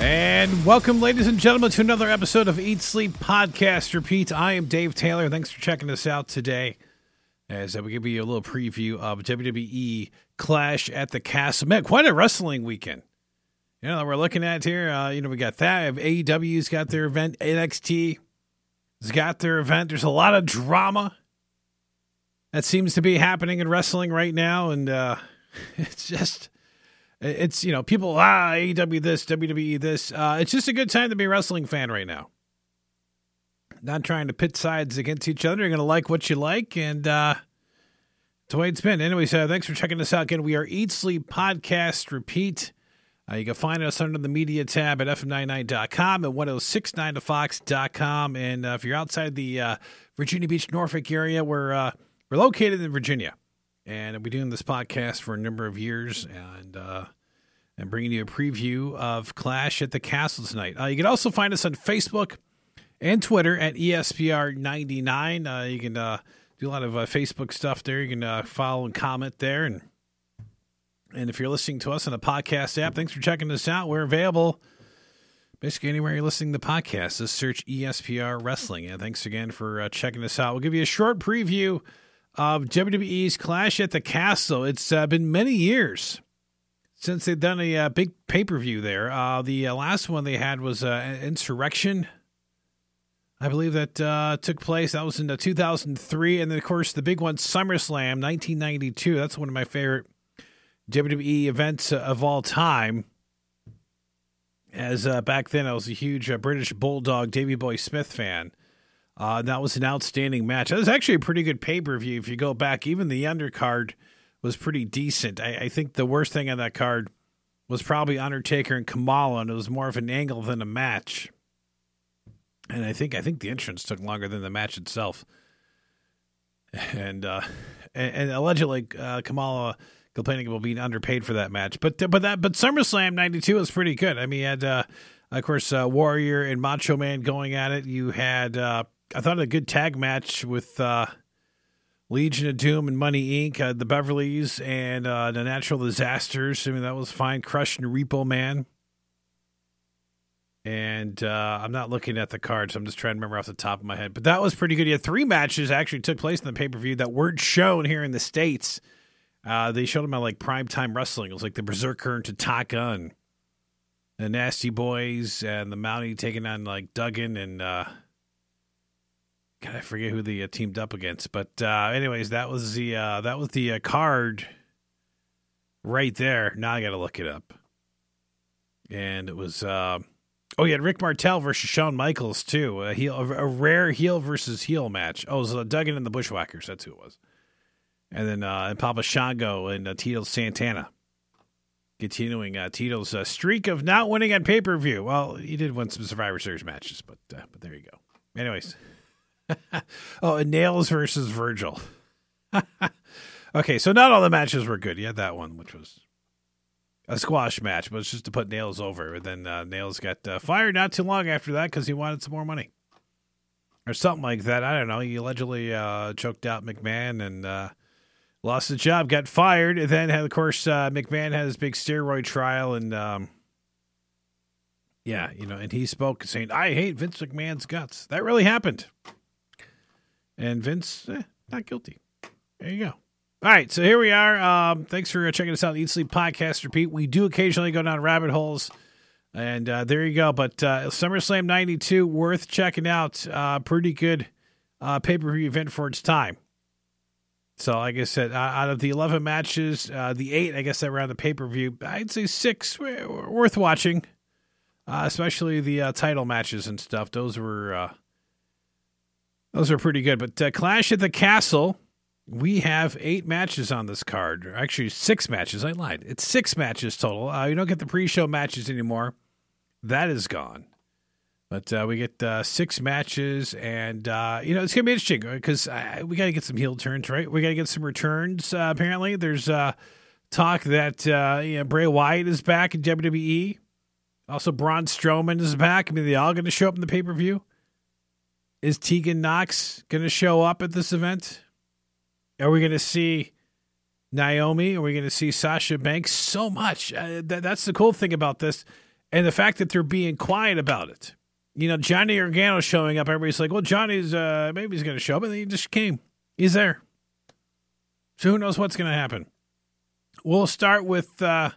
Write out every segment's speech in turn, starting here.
And welcome, ladies and gentlemen, to another episode of Eat Sleep Podcast Repeat. I am Dave Taylor. Thanks for checking us out today as we give you a little preview of WWE Clash at the Castle. Man, quite a wrestling weekend. You know, we're looking at here. Uh, you know, we got that. AEW's got their event. NXT has got their event. There's a lot of drama that seems to be happening in wrestling right now. And uh, it's just it's you know people ah AEW this WWE this. Uh, it's just a good time to be a wrestling fan right now. Not trying to pit sides against each other. You're gonna like what you like, and uh, it's the way it's been. Anyways, uh, thanks for checking us out again. We are Eat Sleep Podcast Repeat. Uh, you can find us under the media tab at fm99.com and 1069thefox.com. And uh, if you're outside the uh, Virginia Beach, Norfolk area, we're uh, we're located in Virginia and I've been doing this podcast for a number of years, and uh, and bringing you a preview of Clash at the Castle tonight. Uh, you can also find us on Facebook and Twitter at ESPR99. Uh, you can uh, do a lot of uh, Facebook stuff there. You can uh, follow and comment there, and and if you're listening to us on a podcast app, thanks for checking us out. We're available. Basically, anywhere you're listening to the podcast, just search ESPR Wrestling. And thanks again for checking us out. We'll give you a short preview of WWE's Clash at the Castle. It's uh, been many years since they've done a uh, big pay per view there. Uh, the uh, last one they had was uh, Insurrection. I believe that took place. That was in 2003. And then, of course, the big one, SummerSlam 1992. That's one of my favorite WWE events of all time. As back then, I was a huge British Bulldog Davy Boy Smith fan. Uh, that was an outstanding match. That was actually a pretty good pay per view. If you go back, even the undercard was pretty decent. I, I, think the worst thing on that card was probably Undertaker and Kamala, and it was more of an angle than a match. And I think I think the entrance took longer than the match itself. And uh, and, and, allegedly uh, Kamala complaining about being underpaid for that match. But but that but SummerSlam '92 was pretty good. I mean, you had uh, of course uh, Warrior and Macho Man going at it. You had uh, I thought a good tag match with uh, Legion of Doom and Money Inc., uh, the Beverlys, and uh, the Natural Disasters. I mean, that was fine. Crush and Repo Man. And uh, I'm not looking at the cards. I'm just trying to remember off the top of my head. But that was pretty good. Yeah, three matches actually took place in the pay per view that weren't shown here in the States. Uh, they showed them at like primetime wrestling. It was like the Berserker and Tatanka and the Nasty Boys and the Mountie taking on like Duggan and uh, God, I forget who they uh, teamed up against, but uh, anyways, that was the uh, that was the uh, card right there. Now I got to look it up, and it was uh, oh yeah, Rick Martel versus Shawn Michaels too. A heel, a rare heel versus heel match. Oh, it was uh, Duggan and the Bushwhackers. That's who it was, and then and Papa Shango and Tito Santana. Continuing Tito's streak of not winning on pay per view. Well, he did win some Survivor Series matches, but but there you go. Anyways, oh, Nails versus Virgil. okay, so not all the matches were good. You had that one, which was a squash match, but it's just to put Nails over. And then uh, Nails got uh, fired not too long after that because he wanted some more money or something like that. I don't know. He allegedly uh, choked out McMahon and uh, lost the job, got fired. And then, of course, uh, McMahon had his big steroid trial and. Um, yeah, you know, and he spoke saying, I hate Vince McMahon's guts. That really happened. And Vince, eh, not guilty. There you go. All right, so here we are. Um, thanks for checking us out, the Eat Sleep Podcast Repeat. We do occasionally go down rabbit holes, and uh, there you go. But uh, SummerSlam 92, worth checking out. Uh, pretty good uh, pay per view event for its time. So, like I said, uh, out of the 11 matches, uh, the eight, I guess, that were on the pay per view, I'd say six worth watching, uh, especially the uh, title matches and stuff. Those were uh, those are pretty good. But uh, Clash at the Castle, we have eight matches on this card. Actually, six matches. I lied. It's six matches total. Uh, you don't get the pre-show matches anymore. That is gone. But uh, we get uh, six matches, and uh, you know it's gonna be interesting because uh, we got to get some heel turns, right? We got to get some returns. Uh, apparently, there's uh, talk that you know, Bray Wyatt is back in WWE. Also, Braun Strowman is back. I mean, they all going to show up in the pay per view. Is Tegan Nox going to show up at this event? Are we going to see Naomi? Are we going to see Sasha Banks? So much. Uh, that, that's the cool thing about this and the fact that they're being quiet about it. You know, Johnny Gargano showing up. Everybody's like, "Well, Johnny's uh, maybe he's going to show up," and then he just came. He's there. So who knows what's going to happen? We'll start with uh,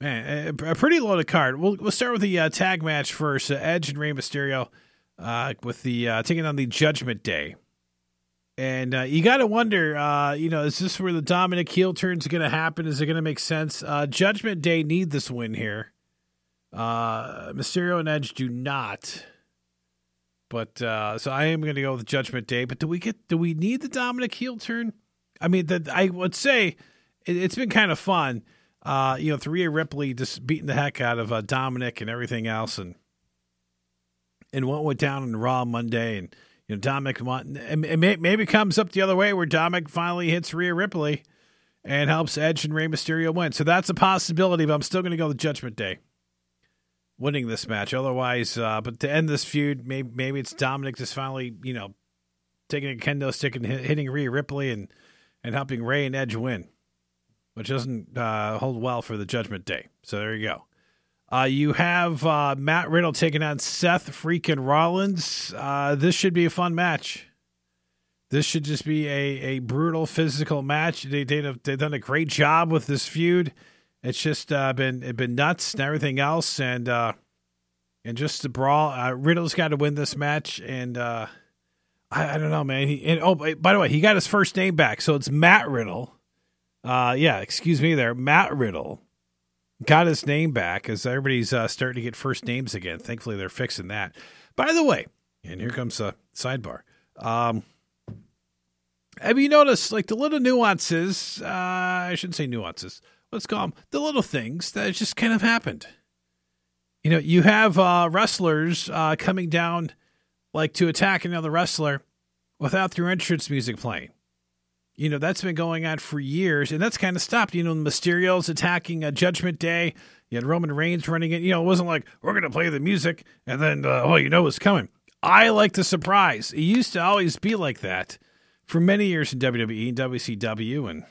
man a, pretty loaded card. We'll we'll start with the uh, tag match first. Uh, Edge and Rey Mysterio uh, with the uh, taking on the Judgment Day. And uh, you got to wonder, uh, you know, is this where the Dominic heel turn is going to happen? Is it going to make sense? Uh, Judgment Day need this win here. Uh, Mysterio and Edge do not. But uh, so I am going to go with Judgment Day. But do we get? Do we need the Dominic heel turn? I mean, that I would say it, has been kind of fun. Uh, you know, Rhea Ripley just beating the heck out of Dominic and everything else, and and what went down in Raw Monday, and you know, Dominic and maybe comes up the other way where Dominic finally hits Rhea Ripley and helps Edge and Rey Mysterio win. So that's a possibility, but I'm still going to go with Judgment Day winning this match. Otherwise, uh, but to end this feud, maybe maybe it's Dominic just finally, you know, taking a kendo stick and hitting Rhea Ripley and and helping Rey and Edge win, which doesn't uh, hold well for the Judgment Day. So there you go. Uh, you have uh, Matt Riddle taking on Seth freaking Rollins. Uh, this should be a fun match. This should just be a, a brutal physical match. They, they have, they've done a great job with this feud. It's just uh, been it been nuts and everything else, and uh, and just the brawl. Uh, Riddle's got to win this match, and I, I, don't know, man. He, and, oh, by the way, he got his first name back, so it's Matt Riddle. yeah, excuse me, there, Matt Riddle got his name back as everybody's uh, starting to get first names again. Thankfully, they're fixing that. By the way, and here comes a sidebar. Um, have you noticed like the little nuances? Uh, I shouldn't say nuances. Let's call them the little things that just kind of happened. You know, you have uh, wrestlers uh, coming down like to attack another wrestler without their entrance music playing. You know, that's been going on for years, and that's kind of stopped. You know, Mysterio's attacking a Judgment Day. You had Roman Reigns running it. You know, it wasn't like, we're going to play the music, and then, uh, oh, you know what's coming. I like the surprise. It used to always be like that for many years in WWE and WCW, and,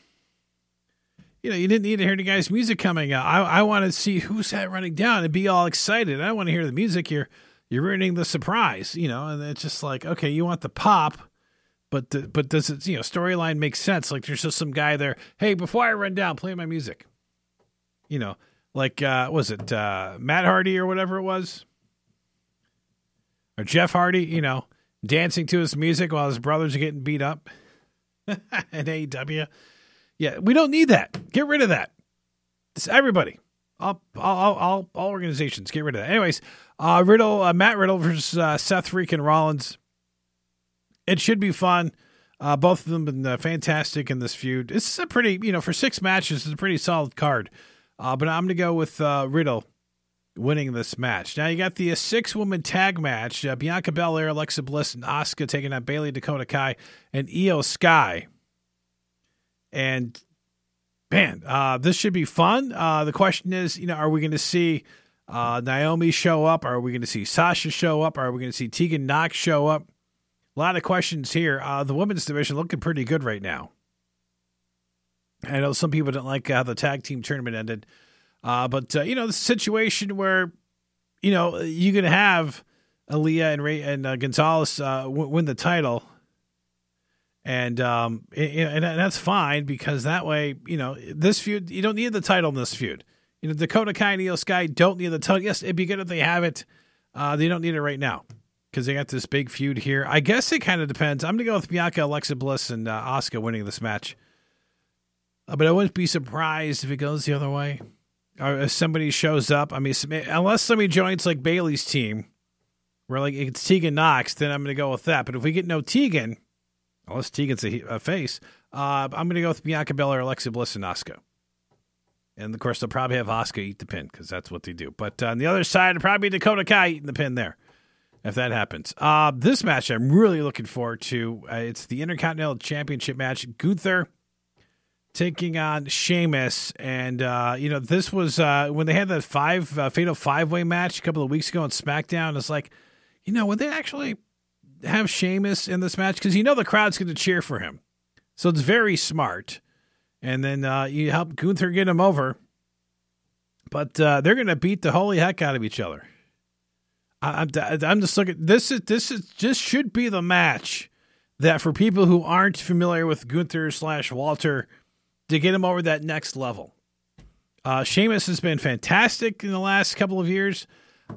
you know, you didn't need to hear the guy's music coming out. I, I want to see who's that running down and be all excited. I want to hear the music. You're, you're ruining the surprise, you know, and it's just like, okay, you want the pop – but but does it you know storyline make sense? Like there's just some guy there. Hey, before I run down, play my music. You know, like uh, was it uh, Matt Hardy or whatever it was, or Jeff Hardy? You know, dancing to his music while his brothers are getting beat up in AEW. Yeah, we don't need that. Get rid of that. It's everybody. All, all, all, all organizations get rid of that. Anyways, uh, Riddle, uh, Matt Riddle versus uh, Seth freaking Rollins it should be fun. Uh, both of them been uh, fantastic in this feud. It's a pretty, you know, for six matches, it's a pretty solid card. Uh, but I'm going to go with uh, Riddle winning this match. Now you got the uh, six woman tag match: uh, Bianca Belair, Alexa Bliss, and Asuka taking on Bayley, Dakota Kai, and Iyo Sky. And man, this should be fun. the question is, you know, are we going to see Naomi show up? Are we going to see Sasha show up? Are we going to see Tegan Nox show up? A lot of questions here. Uh, the women's division looking pretty good right now. I know some people didn't like how the tag team tournament ended, uh, but uh, you know the situation where you know you can have Aliyah and Ray and uh, Gonzalez uh, w- win the title, and um, and, and that's fine because that way you know this feud you don't need the title in this feud. You know Dakota Kai and Iyo Sky don't need the title. Yes, it'd be good if they have it. Uh, they don't need it right now because they got this big feud here. I guess it kind of depends. I'm going to go with Bianca, Alexa Bliss, and uh, winning this match. Uh, but I wouldn't be surprised if it goes the other way. Or if somebody shows up. I mean, unless somebody joins like Bayley's team, where like it's Tegan Nox, then I'm going to go with that. But if we get no Tegan, unless Tegan's a, a face, uh, I'm going to go with Bianca Belair, Alexa Bliss, and Asuka. And of course, they'll probably have Asuka eat the pin because that's what they do. But uh, on the other side, probably Dakota Kai eating the pin there if that happens. Uh, this match I'm really looking forward to. Uh, it's the Intercontinental Championship match. Gunther taking on Sheamus, and uh, you know this was uh, when they had that five uh, fatal five way match a couple of weeks ago on SmackDown. It's like, you know, would they actually have Sheamus in this match? Because you know the crowd's going to cheer for him, so it's very smart. And then uh, you help Gunther get him over but they're going to beat the holy heck out of each other. I'm, I'm just looking. This is this is just should be the match that for people who aren't familiar with Gunther slash Walter to get him over that next level. Uh, Sheamus has been fantastic in the last couple of years.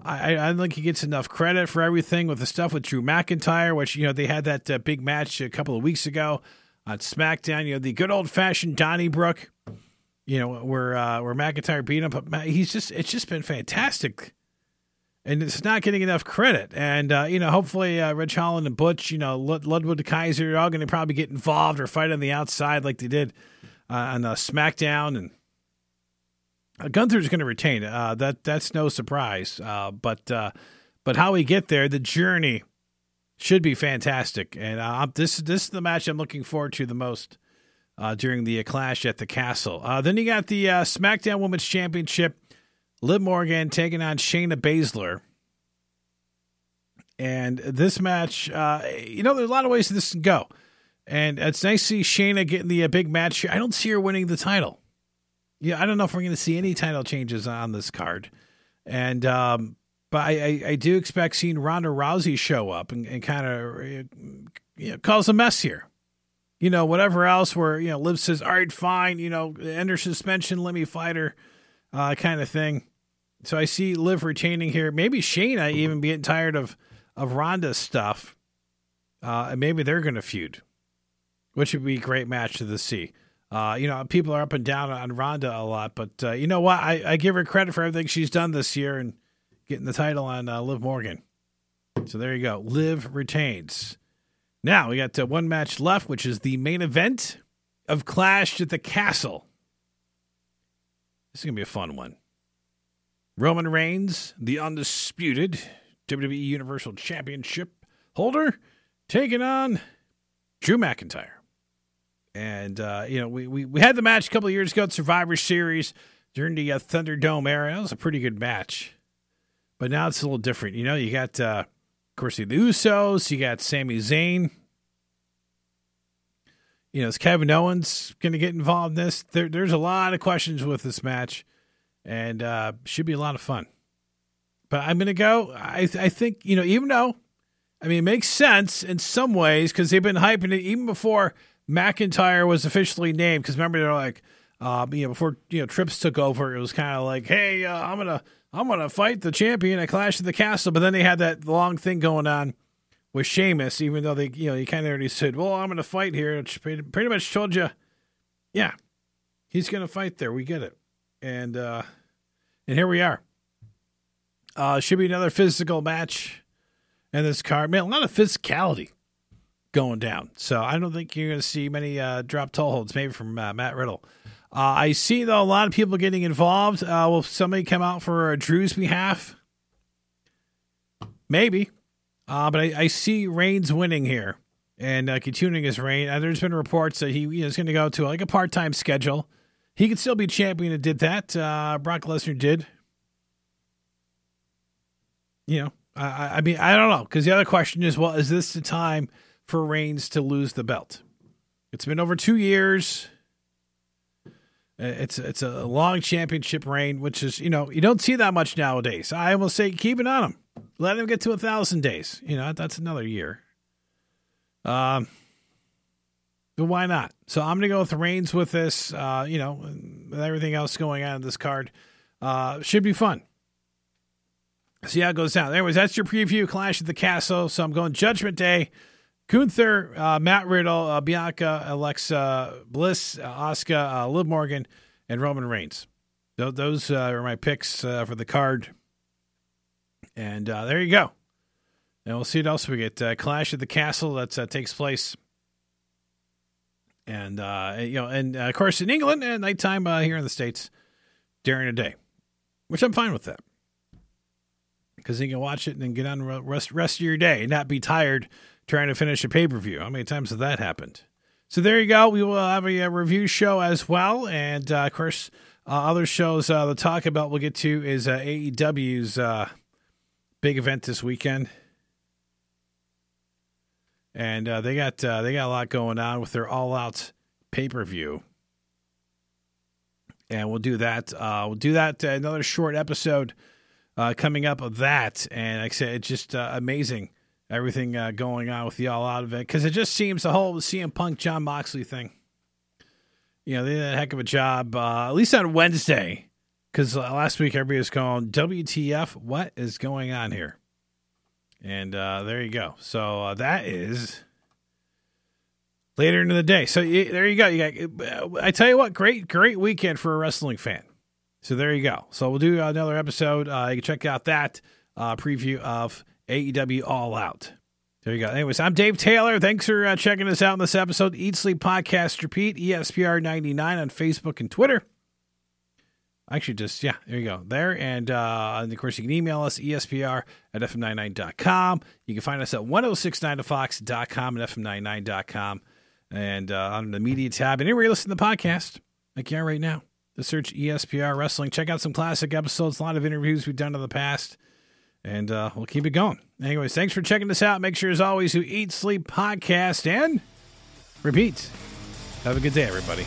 I, I don't think he gets enough credit for everything with the stuff with Drew McIntyre, which you know they had that uh, big match a couple of weeks ago on SmackDown. You know the good old fashioned Donnybrook, you know where uh, where McIntyre beat him, but he's just it's just been fantastic, and it's not getting enough credit. And uh, you know hopefully uh, Ridge Holland and Butch, you know Ludwig Kaiser, are all going to probably get involved or fight on the outside like they did uh, on uh, SmackDown and uh, Gunther's going to retain. Uh, that that's no surprise. Uh, but uh, but how we get there, the journey should be fantastic. And uh, this this is the match I'm looking forward to the most uh, during the clash at the castle. then you got the SmackDown Women's Championship. Liv Morgan taking on Shayna Baszler. And this match, you know, there's a lot of ways this can go. And it's nice to see Shayna getting the big match here. I don't see her winning the title yeah, I don't know if we're going to see any title changes on this card, and um, but I, I, I, do expect seeing Ronda Rousey show up and, and kind of you know, cause a mess here. You know, whatever else where you know Liv says, "All right, fine," you know, end her suspension, let me fight her, uh, kind of thing. So I see Liv retaining here. Maybe Shayna even getting tired of of Ronda's stuff, uh, and maybe they're going to feud, which would be a great match to see. Uh, you know, people are up and down on Ronda a lot, but uh, you know what? I, I, give her credit for everything she's done this year and getting the title on uh, Liv Morgan. So there you go. Liv retains. Now we got uh, one match left, which is the main event of Clash at the Castle. This is gonna be a fun one. Roman Reigns, the undisputed WWE Universal Championship holder, taking on Drew McIntyre. And, uh, you know, we, we, we had the match a couple years ago at Survivor Series during the uh, Thunderdome era. That was a pretty good match. But now it's a little different. You know, you got, uh, of course, the Usos, you got Sami Zayn. You know, is Kevin Owens going to get involved in this? There, there's a lot of questions with this match, and uh, should be a lot of fun. But I'm going to go. I, I think, you know, even though, I mean, it makes sense in some ways because they've been hyping it even before McIntyre was officially named because remember they're like, uh, you know, before you know Trips took over, it was kind of like, hey, uh, I'm gonna I'm gonna fight the champion at Clash of the Castle, but then they had that long thing going on with Sheamus, even though they you know you kind of already said, well, I'm gonna fight here, which pretty much told you, yeah, he's gonna fight there. We get it, and uh, and here we are. Uh, should be another physical match in this card. Man, a lot of physicality going down. So I don't think you're going to see many uh, drop toe holds, maybe from uh, Matt Riddle. Uh, I see, though, a lot of people getting involved. Uh, will somebody come out for Drew's behalf? Maybe. Uh, but I, I, see Reigns winning here and uh, continuing his reign. there's been reports that he you know, is going to go to like a part time schedule. He could still be champion and did that. Brock Lesnar did. You know, I, I mean, I don't know. Because the other question is, well, is this the time – for Reigns to lose the belt. It's been over two years. Uh, it's it's a long championship reign, which is you know you don't see that much nowadays. I will say keep it on him. Let him get to a thousand days. You know that's another year. Um, but why not? So I'm gonna go with Reigns with this. Uh, you know, with everything else going on in this card, uh, should be fun. See how it goes down. Anyways, that's your preview. Clash at the Castle. So I'm going Judgment Day. Gunther, uh, Matt Riddle, uh, Bianca, Alexa Bliss, uh, Asuka, uh, Liv Morgan, and Roman Reigns. Th- those uh, are my picks uh, for the card. And uh, there you go. And we'll see what else we get. Clash at the Castle that takes place. And, you know, and of course in England at nighttime here in the States during the day, which I'm fine with that. Because you can watch it and then get on the rest, rest of your day and not be tired – trying to finish a pay per view. How many times has that happened? So there you go. We will have a, review show as well, and uh, of course, uh, other shows uh, to talk about we'll get to is uh, AEW's uh, big event this weekend, and uh, they got uh, they got a lot going on with their All Out pay per view. and we'll do that. Uh, we'll do that. Uh, another short episode uh, coming up of that, and like I said, it's just uh, amazing everything going on with the all out it because it just seems the whole CM Punk Jon Moxley thing. You know, they did a heck of a job, at least on Wednesday, because last week everybody was calling WTF. What is going on here? And there you go. So that is later in the day. So you, there you go. You got, I tell you what, great, great weekend for a wrestling fan. So there you go. So we'll do another episode. Uh, you can check out that uh, preview of AEW All Out. There you go. Anyways, I'm Dave Taylor. Thanks for uh, checking us out in this episode. Eat Sleep Podcast Repeat, ESPR 99 on Facebook and Twitter. Actually, just, yeah, there you go. There. And, uh, and of course, you can email us, espr at fm99.com. You can find us at 1069thefox.com and fm99.com and uh, on the media tab. And anywhere you listen to the podcast, like you are right now, the search ESPR Wrestling. Check out some classic episodes, a lot of interviews we've done in the past, and uh, we'll keep it going. Anyways, thanks for checking this out. Make sure, as always, you eat, sleep, podcast, and repeat. Have a good day, everybody.